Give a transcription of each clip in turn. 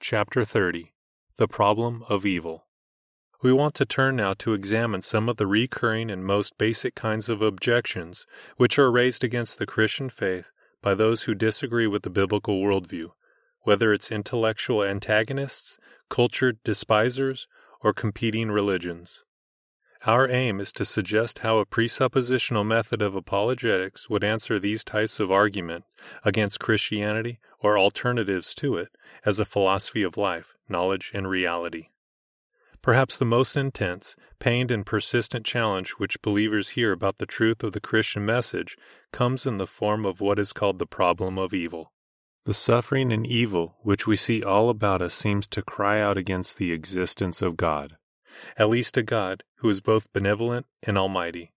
Chapter 30 The Problem of Evil. We want to turn now to examine some of the recurring and most basic kinds of objections which are raised against the Christian faith by those who disagree with the biblical worldview, whether it's intellectual antagonists, cultured despisers, or competing religions. Our aim is to suggest how a presuppositional method of apologetics would answer these types of argument against Christianity or alternatives to it as a philosophy of life, knowledge, and reality. Perhaps the most intense, pained, and persistent challenge which believers hear about the truth of the Christian message comes in the form of what is called the problem of evil. The suffering and evil which we see all about us seems to cry out against the existence of God at least a God who is both benevolent and almighty.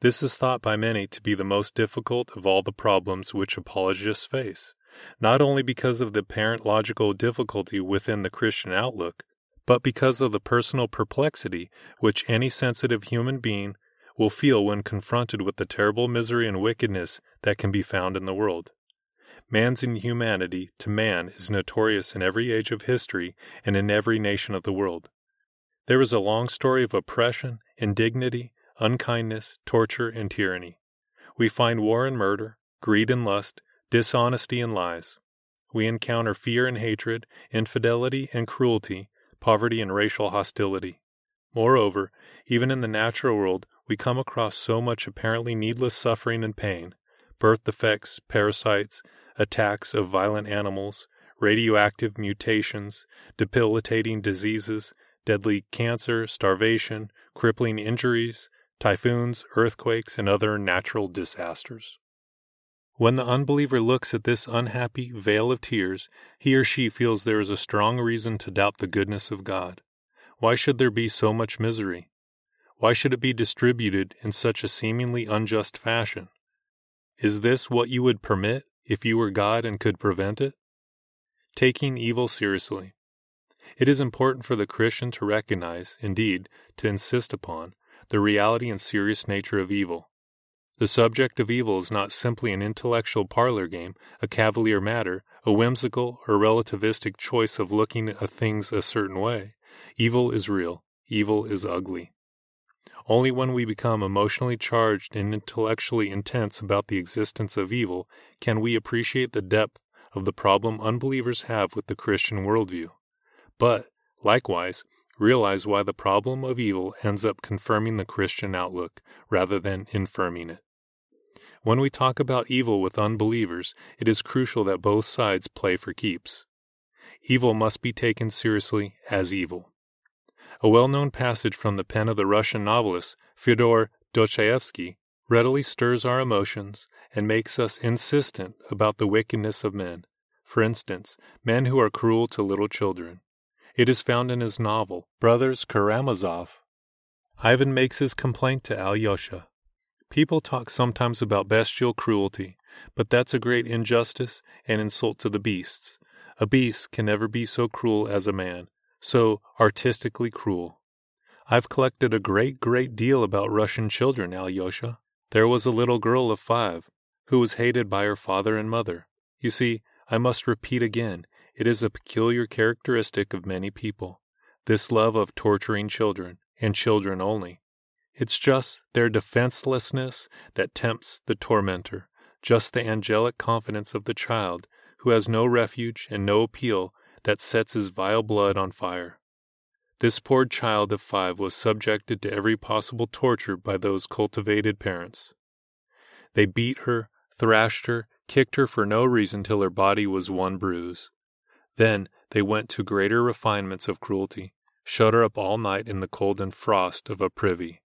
This is thought by many to be the most difficult of all the problems which apologists face, not only because of the apparent logical difficulty within the Christian outlook, but because of the personal perplexity which any sensitive human being will feel when confronted with the terrible misery and wickedness that can be found in the world. Man's inhumanity to man is notorious in every age of history and in every nation of the world. There is a long story of oppression, indignity, unkindness, torture, and tyranny. We find war and murder, greed and lust, dishonesty and lies. We encounter fear and hatred, infidelity and cruelty, poverty and racial hostility. Moreover, even in the natural world, we come across so much apparently needless suffering and pain birth defects, parasites, attacks of violent animals, radioactive mutations, debilitating diseases, deadly cancer, starvation, crippling injuries, typhoons, earthquakes, and other natural disasters. When the unbeliever looks at this unhappy vale of tears, he or she feels there is a strong reason to doubt the goodness of God. Why should there be so much misery? Why should it be distributed in such a seemingly unjust fashion? Is this what you would permit if you were God and could prevent it? Taking evil seriously. It is important for the Christian to recognize, indeed, to insist upon, the reality and serious nature of evil. The subject of evil is not simply an intellectual parlor game, a cavalier matter, a whimsical or relativistic choice of looking at things a certain way. Evil is real. Evil is ugly. Only when we become emotionally charged and intellectually intense about the existence of evil can we appreciate the depth of the problem unbelievers have with the Christian worldview but, likewise, realize why the problem of evil ends up confirming the Christian outlook rather than infirming it. When we talk about evil with unbelievers, it is crucial that both sides play for keeps. Evil must be taken seriously as evil. A well known passage from the pen of the Russian novelist Fyodor Dostoevsky readily stirs our emotions and makes us insistent about the wickedness of men. For instance, men who are cruel to little children. It is found in his novel, Brothers Karamazov. Ivan makes his complaint to Alyosha. People talk sometimes about bestial cruelty, but that's a great injustice and insult to the beasts. A beast can never be so cruel as a man, so artistically cruel. I've collected a great, great deal about Russian children, Alyosha. There was a little girl of five who was hated by her father and mother. You see, I must repeat again, it is a peculiar characteristic of many people, this love of torturing children, and children only. It's just their defenselessness that tempts the tormentor, just the angelic confidence of the child who has no refuge and no appeal that sets his vile blood on fire. This poor child of five was subjected to every possible torture by those cultivated parents. They beat her, thrashed her, kicked her for no reason till her body was one bruise. Then they went to greater refinements of cruelty, shut her up all night in the cold and frost of a privy,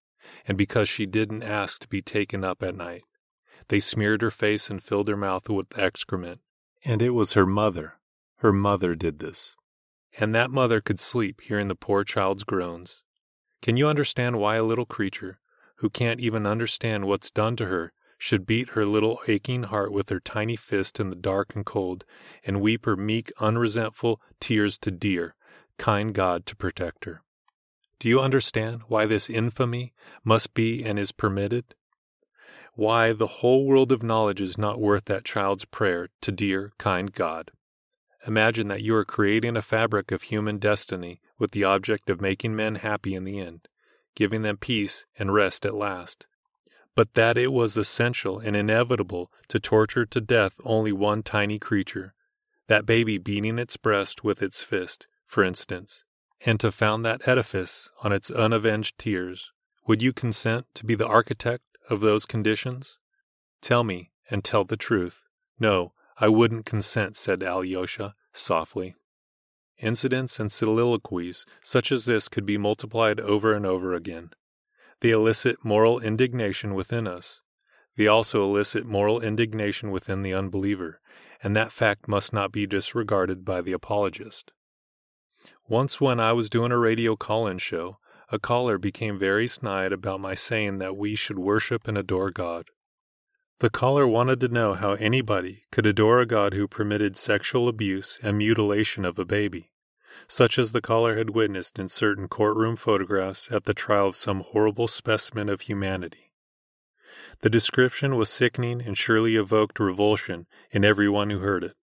and because she didn't ask to be taken up at night, they smeared her face and filled her mouth with excrement. And it was her mother, her mother did this. And that mother could sleep hearing the poor child's groans. Can you understand why a little creature, who can't even understand what's done to her, should beat her little aching heart with her tiny fist in the dark and cold, and weep her meek, unresentful tears to dear, kind God to protect her. Do you understand why this infamy must be and is permitted? Why the whole world of knowledge is not worth that child's prayer to dear, kind God? Imagine that you are creating a fabric of human destiny with the object of making men happy in the end, giving them peace and rest at last. But that it was essential and inevitable to torture to death only one tiny creature, that baby beating its breast with its fist, for instance, and to found that edifice on its unavenged tears, would you consent to be the architect of those conditions? Tell me, and tell the truth. No, I wouldn't consent, said Alyosha, softly. Incidents and soliloquies such as this could be multiplied over and over again. They elicit moral indignation within us. They also elicit moral indignation within the unbeliever, and that fact must not be disregarded by the apologist. Once, when I was doing a radio call in show, a caller became very snide about my saying that we should worship and adore God. The caller wanted to know how anybody could adore a God who permitted sexual abuse and mutilation of a baby, such as the caller had witnessed in certain courtroom photographs at the trial of some horrible specimen of humanity. The description was sickening and surely evoked revulsion in every one who heard it.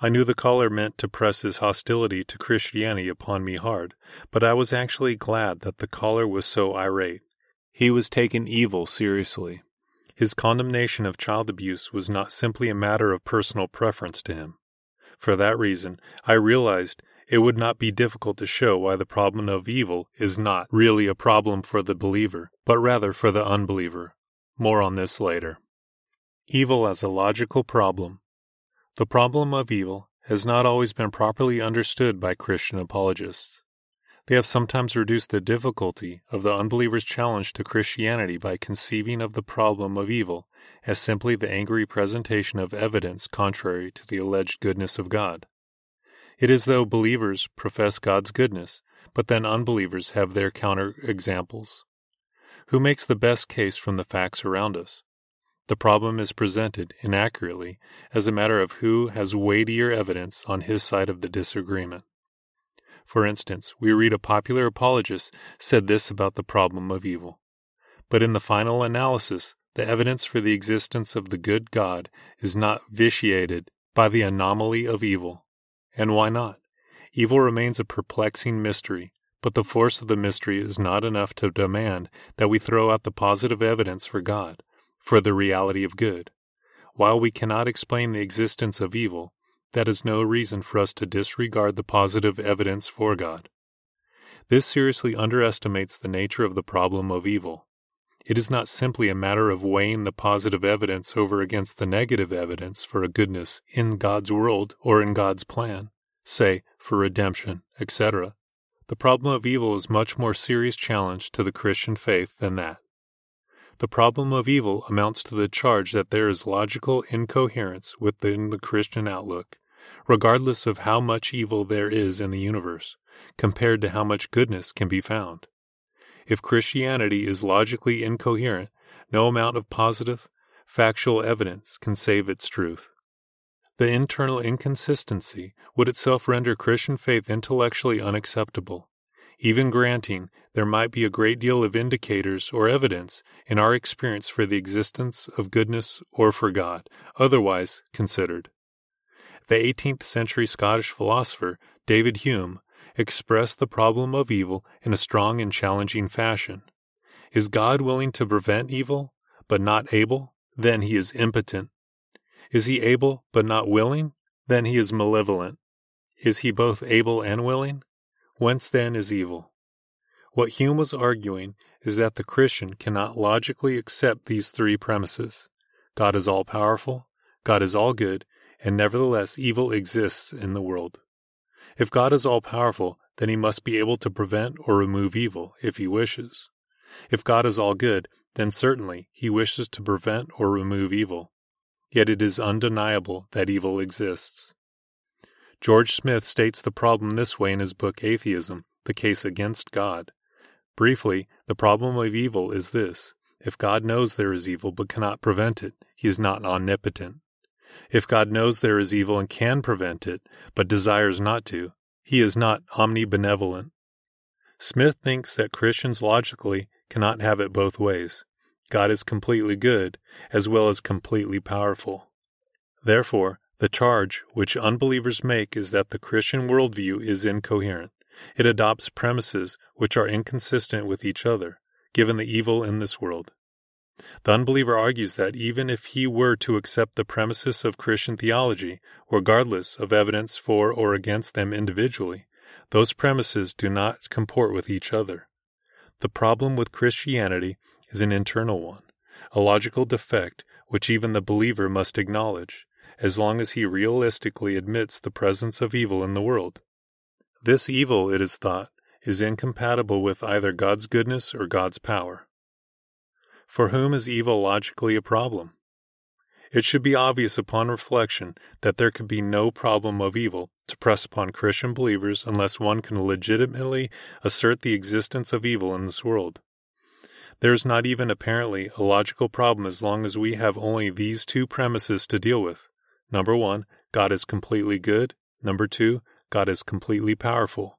I knew the caller meant to press his hostility to Christianity upon me hard, but I was actually glad that the caller was so irate. He was taking evil seriously. His condemnation of child abuse was not simply a matter of personal preference to him. For that reason, I realized it would not be difficult to show why the problem of evil is not really a problem for the believer, but rather for the unbeliever. More on this later. Evil as a logical problem. The problem of evil has not always been properly understood by Christian apologists. They have sometimes reduced the difficulty of the unbeliever's challenge to Christianity by conceiving of the problem of evil as simply the angry presentation of evidence contrary to the alleged goodness of God. It is though believers profess God's goodness, but then unbelievers have their counter examples. Who makes the best case from the facts around us? The problem is presented inaccurately as a matter of who has weightier evidence on his side of the disagreement. For instance, we read a popular apologist said this about the problem of evil. But in the final analysis, the evidence for the existence of the good God is not vitiated by the anomaly of evil. And why not? Evil remains a perplexing mystery, but the force of the mystery is not enough to demand that we throw out the positive evidence for God for the reality of good. While we cannot explain the existence of evil, that is no reason for us to disregard the positive evidence for God. This seriously underestimates the nature of the problem of evil. It is not simply a matter of weighing the positive evidence over against the negative evidence for a goodness in God's world or in God's plan, say, for redemption, etc. The problem of evil is much more serious challenge to the Christian faith than that. The problem of evil amounts to the charge that there is logical incoherence within the Christian outlook, regardless of how much evil there is in the universe, compared to how much goodness can be found. If Christianity is logically incoherent, no amount of positive, factual evidence can save its truth. The internal inconsistency would itself render Christian faith intellectually unacceptable, even granting there might be a great deal of indicators or evidence in our experience for the existence of goodness or for God, otherwise considered. The 18th century Scottish philosopher David Hume expressed the problem of evil in a strong and challenging fashion. Is God willing to prevent evil, but not able? Then he is impotent. Is he able, but not willing? Then he is malevolent. Is he both able and willing? Whence then is evil? What Hume was arguing is that the Christian cannot logically accept these three premises God is all powerful, God is all good, and nevertheless evil exists in the world. If God is all powerful, then he must be able to prevent or remove evil, if he wishes. If God is all good, then certainly he wishes to prevent or remove evil. Yet it is undeniable that evil exists. George Smith states the problem this way in his book Atheism, The Case Against God. Briefly, the problem of evil is this if God knows there is evil but cannot prevent it, he is not omnipotent. If God knows there is evil and can prevent it, but desires not to, he is not omnibenevolent. Smith thinks that Christians logically cannot have it both ways. God is completely good, as well as completely powerful. Therefore, The charge which unbelievers make is that the Christian worldview is incoherent. It adopts premises which are inconsistent with each other, given the evil in this world. The unbeliever argues that even if he were to accept the premises of Christian theology, regardless of evidence for or against them individually, those premises do not comport with each other. The problem with Christianity is an internal one, a logical defect which even the believer must acknowledge, as long as he realistically admits the presence of evil in the world. This evil, it is thought, is incompatible with either God's goodness or God's power. For whom is evil logically a problem? It should be obvious upon reflection that there could be no problem of evil to press upon Christian believers unless one can legitimately assert the existence of evil in this world. There is not even apparently a logical problem as long as we have only these two premises to deal with. Number one, God is completely good. Number two, God is completely powerful.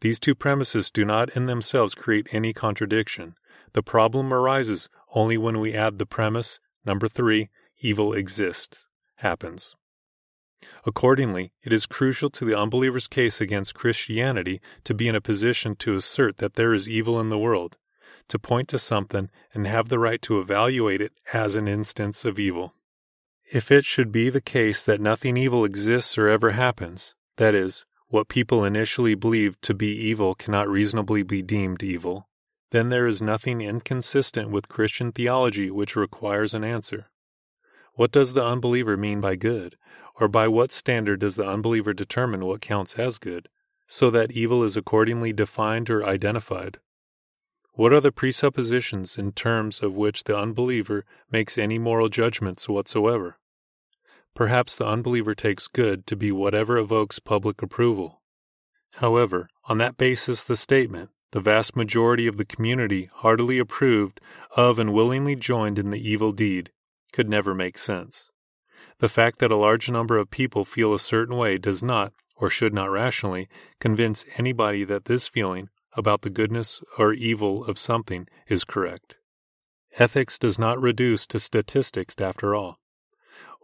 These two premises do not in themselves create any contradiction. The problem arises only when we add the premise, number three, evil exists, happens. Accordingly, it is crucial to the unbeliever's case against Christianity to be in a position to assert that there is evil in the world, to point to something and have the right to evaluate it as an instance of evil. If it should be the case that nothing evil exists or ever happens, that is, what people initially believed to be evil cannot reasonably be deemed evil, then there is nothing inconsistent with Christian theology which requires an answer. What does the unbeliever mean by good, or by what standard does the unbeliever determine what counts as good, so that evil is accordingly defined or identified? What are the presuppositions in terms of which the unbeliever makes any moral judgments whatsoever? Perhaps the unbeliever takes good to be whatever evokes public approval. However, on that basis, the statement, the vast majority of the community heartily approved of and willingly joined in the evil deed, could never make sense. The fact that a large number of people feel a certain way does not, or should not rationally, convince anybody that this feeling, about the goodness or evil of something is correct. Ethics does not reduce to statistics after all.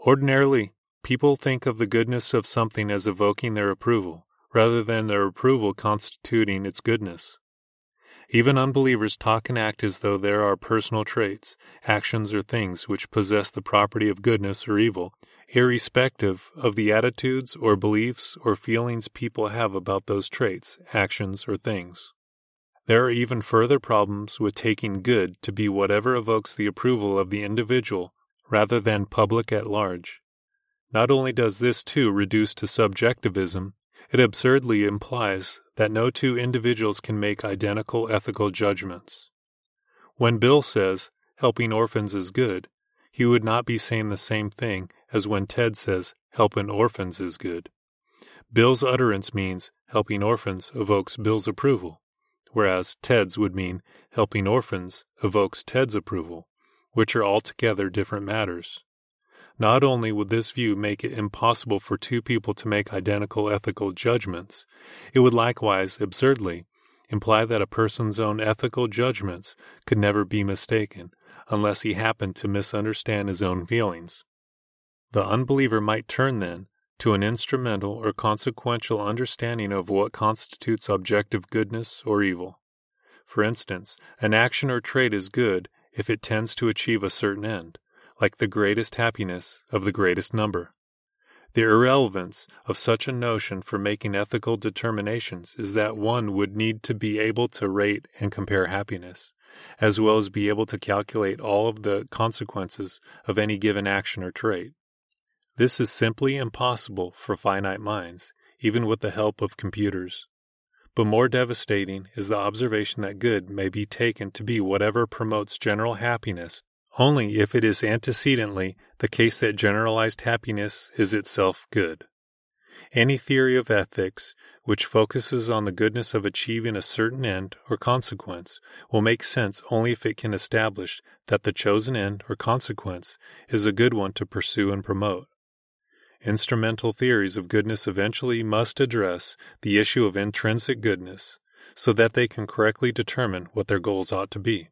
Ordinarily, people think of the goodness of something as evoking their approval, rather than their approval constituting its goodness. Even unbelievers talk and act as though there are personal traits, actions, or things which possess the property of goodness or evil, irrespective of the attitudes or beliefs or feelings people have about those traits, actions, or things. There are even further problems with taking good to be whatever evokes the approval of the individual rather than public at large. Not only does this too reduce to subjectivism, it absurdly implies that no two individuals can make identical ethical judgments. When Bill says helping orphans is good, he would not be saying the same thing as when Ted says helping orphans is good. Bill's utterance means helping orphans evokes Bill's approval whereas Ted's would mean helping orphans evokes Ted's approval, which are altogether different matters. Not only would this view make it impossible for two people to make identical ethical judgments, it would likewise, absurdly, imply that a person's own ethical judgments could never be mistaken unless he happened to misunderstand his own feelings. The unbeliever might turn, then, to an instrumental or consequential understanding of what constitutes objective goodness or evil. For instance, an action or trait is good if it tends to achieve a certain end, like the greatest happiness of the greatest number. The irrelevance of such a notion for making ethical determinations is that one would need to be able to rate and compare happiness, as well as be able to calculate all of the consequences of any given action or trait. This is simply impossible for finite minds, even with the help of computers. But more devastating is the observation that good may be taken to be whatever promotes general happiness only if it is antecedently the case that generalized happiness is itself good. Any theory of ethics which focuses on the goodness of achieving a certain end or consequence will make sense only if it can establish that the chosen end or consequence is a good one to pursue and promote. Instrumental theories of goodness eventually must address the issue of intrinsic goodness so that they can correctly determine what their goals ought to be.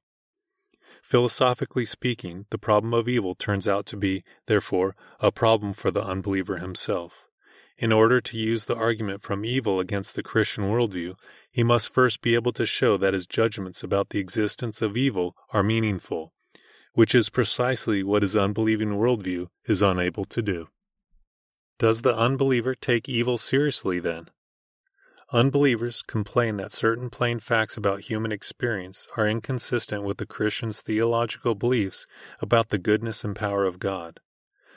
Philosophically speaking, the problem of evil turns out to be, therefore, a problem for the unbeliever himself. In order to use the argument from evil against the Christian worldview, he must first be able to show that his judgments about the existence of evil are meaningful, which is precisely what his unbelieving worldview is unable to do. Does the unbeliever take evil seriously then? Unbelievers complain that certain plain facts about human experience are inconsistent with the Christian's theological beliefs about the goodness and power of God.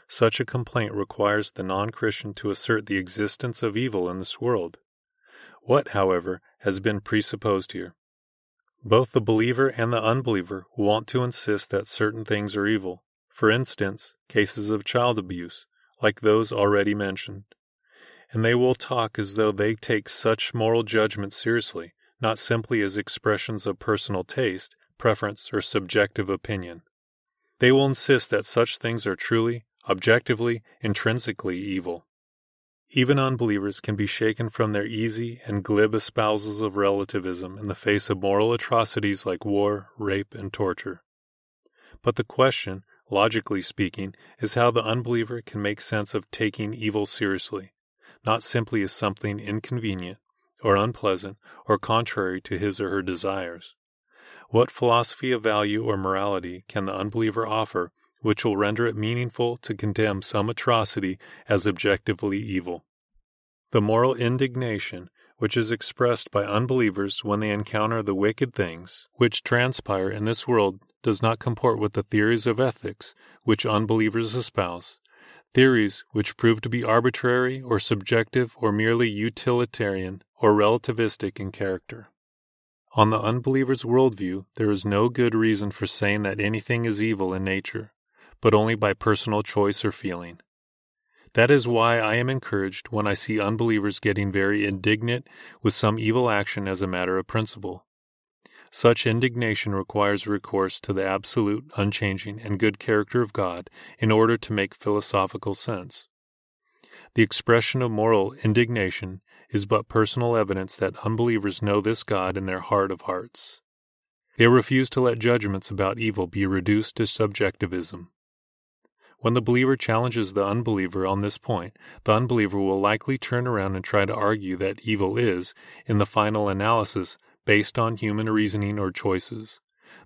Such a complaint requires the non Christian to assert the existence of evil in this world. What, however, has been presupposed here? Both the believer and the unbeliever want to insist that certain things are evil, for instance, cases of child abuse, like those already mentioned. And they will talk as though they take such moral judgments seriously, not simply as expressions of personal taste, preference, or subjective opinion. They will insist that such things are truly, objectively, intrinsically evil. Even unbelievers can be shaken from their easy and glib espousals of relativism in the face of moral atrocities like war, rape, and torture. But the question, logically speaking, is how the unbeliever can make sense of taking evil seriously, not simply as something inconvenient, or unpleasant, or contrary to his or her desires. What philosophy of value or morality can the unbeliever offer which will render it meaningful to condemn some atrocity as objectively evil. The moral indignation which is expressed by unbelievers when they encounter the wicked things which transpire in this world does not comport with the theories of ethics which unbelievers espouse, theories which prove to be arbitrary or subjective or merely utilitarian or relativistic in character. On the unbeliever's worldview, there is no good reason for saying that anything is evil in nature but only by personal choice or feeling. That is why I am encouraged when I see unbelievers getting very indignant with some evil action as a matter of principle. Such indignation requires recourse to the absolute, unchanging, and good character of God in order to make philosophical sense. The expression of moral indignation is but personal evidence that unbelievers know this God in their heart of hearts. They refuse to let judgments about evil be reduced to subjectivism. When the believer challenges the unbeliever on this point, the unbeliever will likely turn around and try to argue that evil is, in the final analysis, based on human reasoning or choices,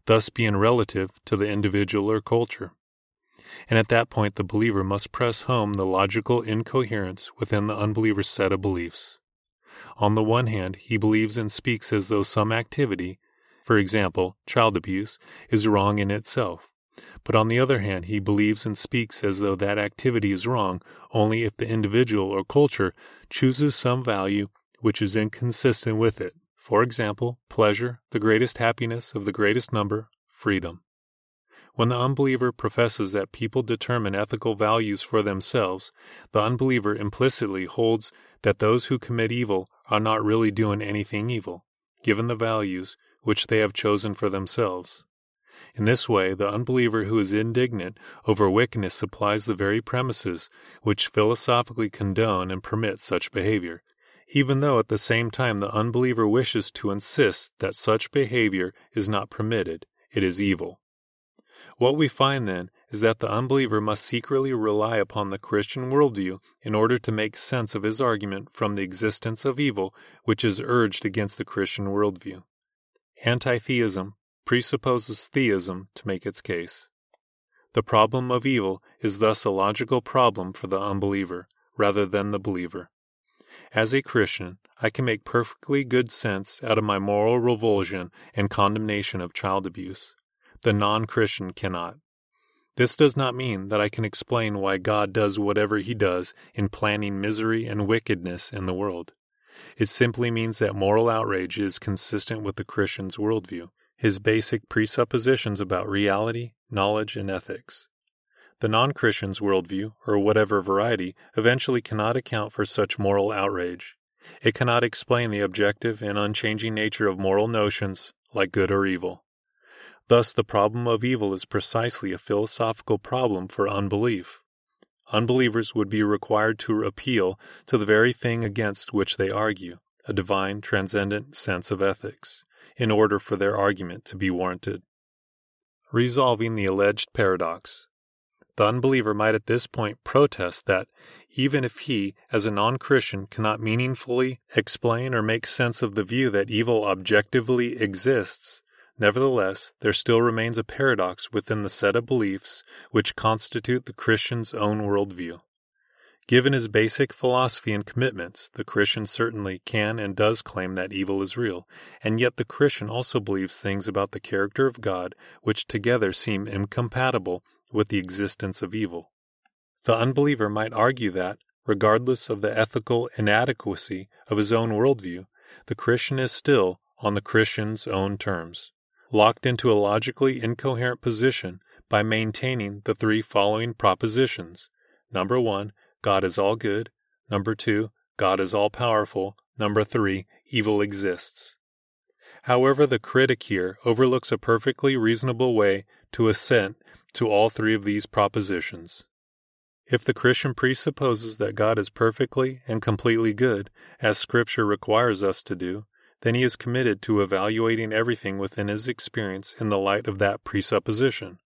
thus being relative to the individual or culture. And at that point, the believer must press home the logical incoherence within the unbeliever's set of beliefs. On the one hand, he believes and speaks as though some activity, for example, child abuse, is wrong in itself but on the other hand, he believes and speaks as though that activity is wrong only if the individual or culture chooses some value which is inconsistent with it. For example, pleasure, the greatest happiness of the greatest number, freedom. When the unbeliever professes that people determine ethical values for themselves, the unbeliever implicitly holds that those who commit evil are not really doing anything evil, given the values which they have chosen for themselves. In this way, the unbeliever who is indignant over wickedness supplies the very premises which philosophically condone and permit such behavior, even though at the same time the unbeliever wishes to insist that such behavior is not permitted, it is evil. What we find, then, is that the unbeliever must secretly rely upon the Christian worldview in order to make sense of his argument from the existence of evil which is urged against the Christian worldview. Anti-theism presupposes theism to make its case. The problem of evil is thus a logical problem for the unbeliever, rather than the believer. As a Christian, I can make perfectly good sense out of my moral revulsion and condemnation of child abuse. The non Christian cannot. This does not mean that I can explain why God does whatever he does in planning misery and wickedness in the world. It simply means that moral outrage is consistent with the Christian's worldview, his basic presuppositions about reality, knowledge, and ethics. The non Christian's worldview, or whatever variety, eventually cannot account for such moral outrage. It cannot explain the objective and unchanging nature of moral notions like good or evil. Thus, the problem of evil is precisely a philosophical problem for unbelief. Unbelievers would be required to appeal to the very thing against which they argue, a divine, transcendent sense of ethics in order for their argument to be warranted. resolving the alleged paradox. The unbeliever might at this point protest that, even if he, as a non Christian, cannot meaningfully explain or make sense of the view that evil objectively exists, nevertheless, there still remains a paradox within the set of beliefs which constitute the Christian's own worldview. Given his basic philosophy and commitments, the Christian certainly can and does claim that evil is real, and yet the Christian also believes things about the character of God which together seem incompatible with the existence of evil. The unbeliever might argue that, regardless of the ethical inadequacy of his own worldview, the Christian is still, on the Christian's own terms, locked into a logically incoherent position by maintaining the three following propositions. Number one, God is all good. Number two, God is all powerful. Number three, evil exists. However, the critic here overlooks a perfectly reasonable way to assent to all three of these propositions. If the Christian presupposes that God is perfectly and completely good, as Scripture requires us to do, then he is committed to evaluating everything within his experience in the light of that presupposition.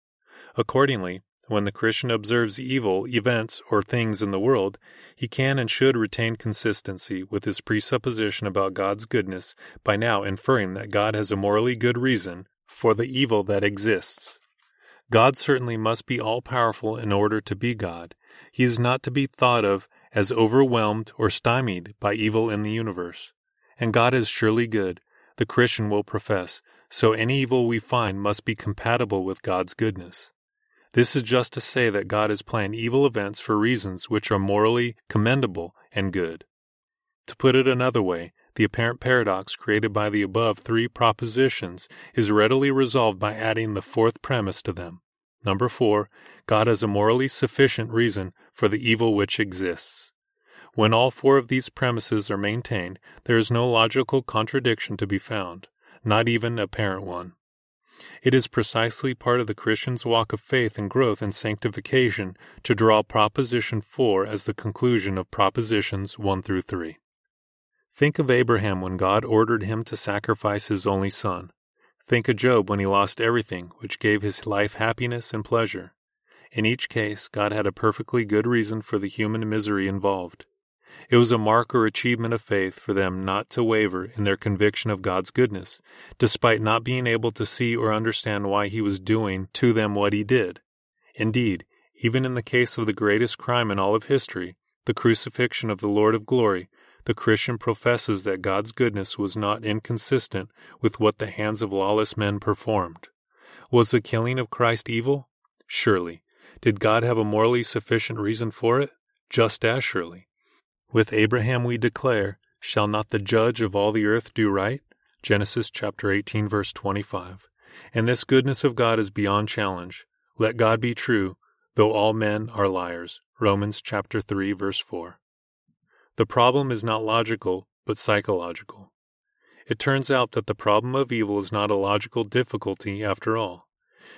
Accordingly, when the Christian observes evil events or things in the world, he can and should retain consistency with his presupposition about God's goodness by now inferring that God has a morally good reason for the evil that exists. God certainly must be all powerful in order to be God. He is not to be thought of as overwhelmed or stymied by evil in the universe. And God is surely good, the Christian will profess, so any evil we find must be compatible with God's goodness. This is just to say that God has planned evil events for reasons which are morally commendable and good. To put it another way, the apparent paradox created by the above three propositions is readily resolved by adding the fourth premise to them. Number four, God has a morally sufficient reason for the evil which exists. When all four of these premises are maintained, there is no logical contradiction to be found, not even apparent one. It is precisely part of the Christian's walk of faith and growth and sanctification to draw Proposition 4 as the conclusion of Propositions 1 through 3. Think of Abraham when God ordered him to sacrifice his only son. Think of Job when he lost everything which gave his life happiness and pleasure. In each case, God had a perfectly good reason for the human misery involved. It was a mark or achievement of faith for them not to waver in their conviction of God's goodness, despite not being able to see or understand why He was doing to them what He did. Indeed, even in the case of the greatest crime in all of history, the crucifixion of the Lord of glory, the Christian professes that God's goodness was not inconsistent with what the hands of lawless men performed. Was the killing of Christ evil? Surely. Did God have a morally sufficient reason for it? Just as surely. With Abraham we declare, Shall not the judge of all the earth do right? Genesis chapter 18 verse 25. And this goodness of God is beyond challenge. Let God be true, though all men are liars. Romans chapter 3 verse 4. The problem is not logical, but psychological. It turns out that the problem of evil is not a logical difficulty after all.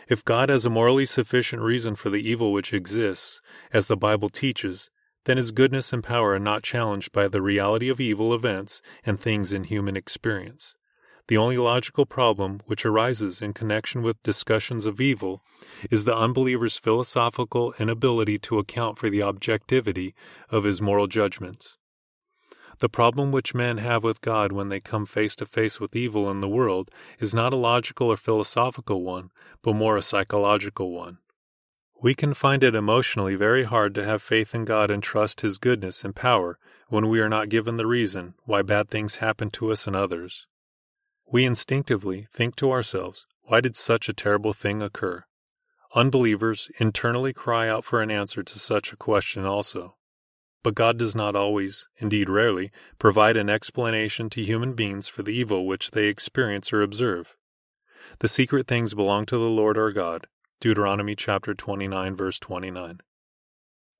If God has a morally sufficient reason for the evil which exists, as the Bible teaches, then his goodness and power are not challenged by the reality of evil events and things in human experience. The only logical problem which arises in connection with discussions of evil is the unbeliever's philosophical inability to account for the objectivity of his moral judgments. The problem which men have with God when they come face to face with evil in the world is not a logical or philosophical one, but more a psychological one. We can find it emotionally very hard to have faith in God and trust His goodness and power when we are not given the reason why bad things happen to us and others. We instinctively think to ourselves, why did such a terrible thing occur? Unbelievers internally cry out for an answer to such a question also. But God does not always, indeed rarely, provide an explanation to human beings for the evil which they experience or observe. The secret things belong to the Lord our God, Deuteronomy chapter 29 verse 29.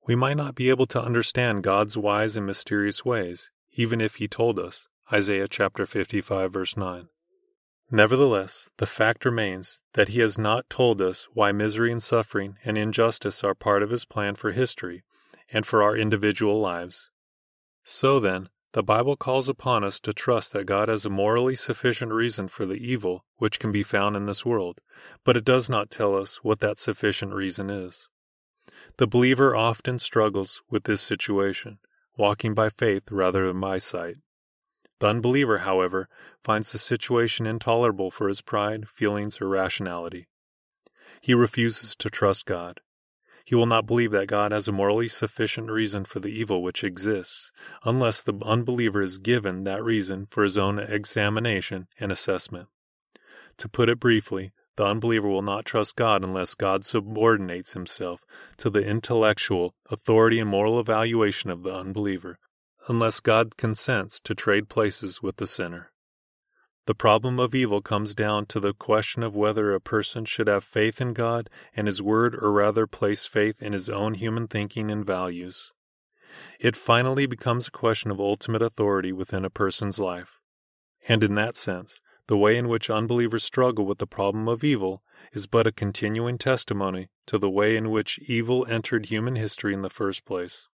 We might not be able to understand God's wise and mysterious ways, even if he told us. Isaiah chapter 55 verse 9. Nevertheless, the fact remains that he has not told us why misery and suffering and injustice are part of his plan for history and for our individual lives. So then, The Bible calls upon us to trust that God has a morally sufficient reason for the evil which can be found in this world, but it does not tell us what that sufficient reason is. The believer often struggles with this situation, walking by faith rather than by sight. The unbeliever, however, finds the situation intolerable for his pride, feelings, or rationality. He refuses to trust God. He will not believe that God has a morally sufficient reason for the evil which exists, unless the unbeliever is given that reason for his own examination and assessment. To put it briefly, the unbeliever will not trust God unless God subordinates himself to the intellectual authority and moral evaluation of the unbeliever, unless God consents to trade places with the sinner. The problem of evil comes down to the question of whether a person should have faith in God and His Word or rather place faith in his own human thinking and values. It finally becomes a question of ultimate authority within a person's life. And in that sense, the way in which unbelievers struggle with the problem of evil is but a continuing testimony to the way in which evil entered human history in the first place.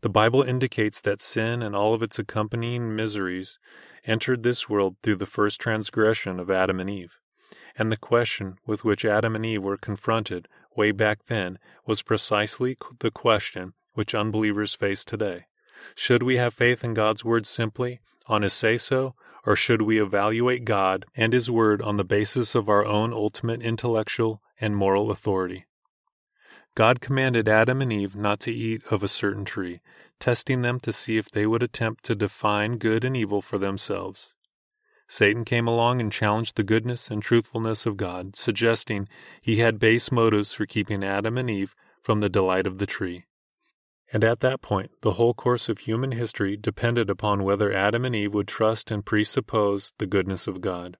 The Bible indicates that sin and all of its accompanying miseries entered this world through the first transgression of Adam and Eve. And the question with which Adam and Eve were confronted way back then was precisely the question which unbelievers face today. Should we have faith in God's word simply on his say so, or should we evaluate God and his word on the basis of our own ultimate intellectual and moral authority? God commanded Adam and Eve not to eat of a certain tree, testing them to see if they would attempt to define good and evil for themselves. Satan came along and challenged the goodness and truthfulness of God, suggesting he had base motives for keeping Adam and Eve from the delight of the tree. And at that point, the whole course of human history depended upon whether Adam and Eve would trust and presuppose the goodness of God.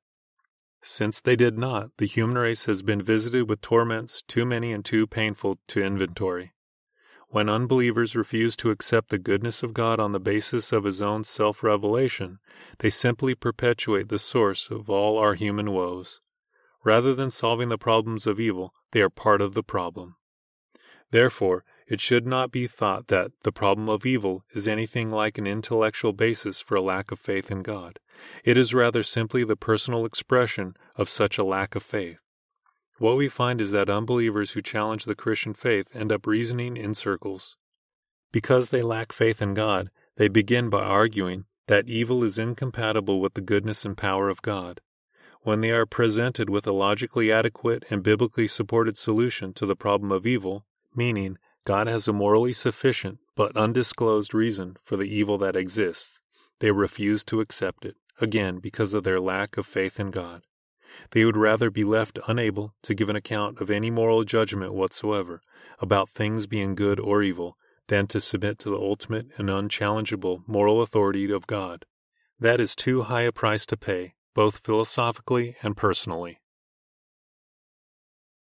Since they did not, the human race has been visited with torments too many and too painful to inventory. When unbelievers refuse to accept the goodness of God on the basis of His own self revelation, they simply perpetuate the source of all our human woes. Rather than solving the problems of evil, they are part of the problem. Therefore, it should not be thought that the problem of evil is anything like an intellectual basis for a lack of faith in God. It is rather simply the personal expression of such a lack of faith. What we find is that unbelievers who challenge the Christian faith end up reasoning in circles. Because they lack faith in God, they begin by arguing that evil is incompatible with the goodness and power of God. When they are presented with a logically adequate and biblically supported solution to the problem of evil, meaning God has a morally sufficient but undisclosed reason for the evil that exists. They refuse to accept it, again because of their lack of faith in God. They would rather be left unable to give an account of any moral judgment whatsoever about things being good or evil than to submit to the ultimate and unchallengeable moral authority of God. That is too high a price to pay, both philosophically and personally.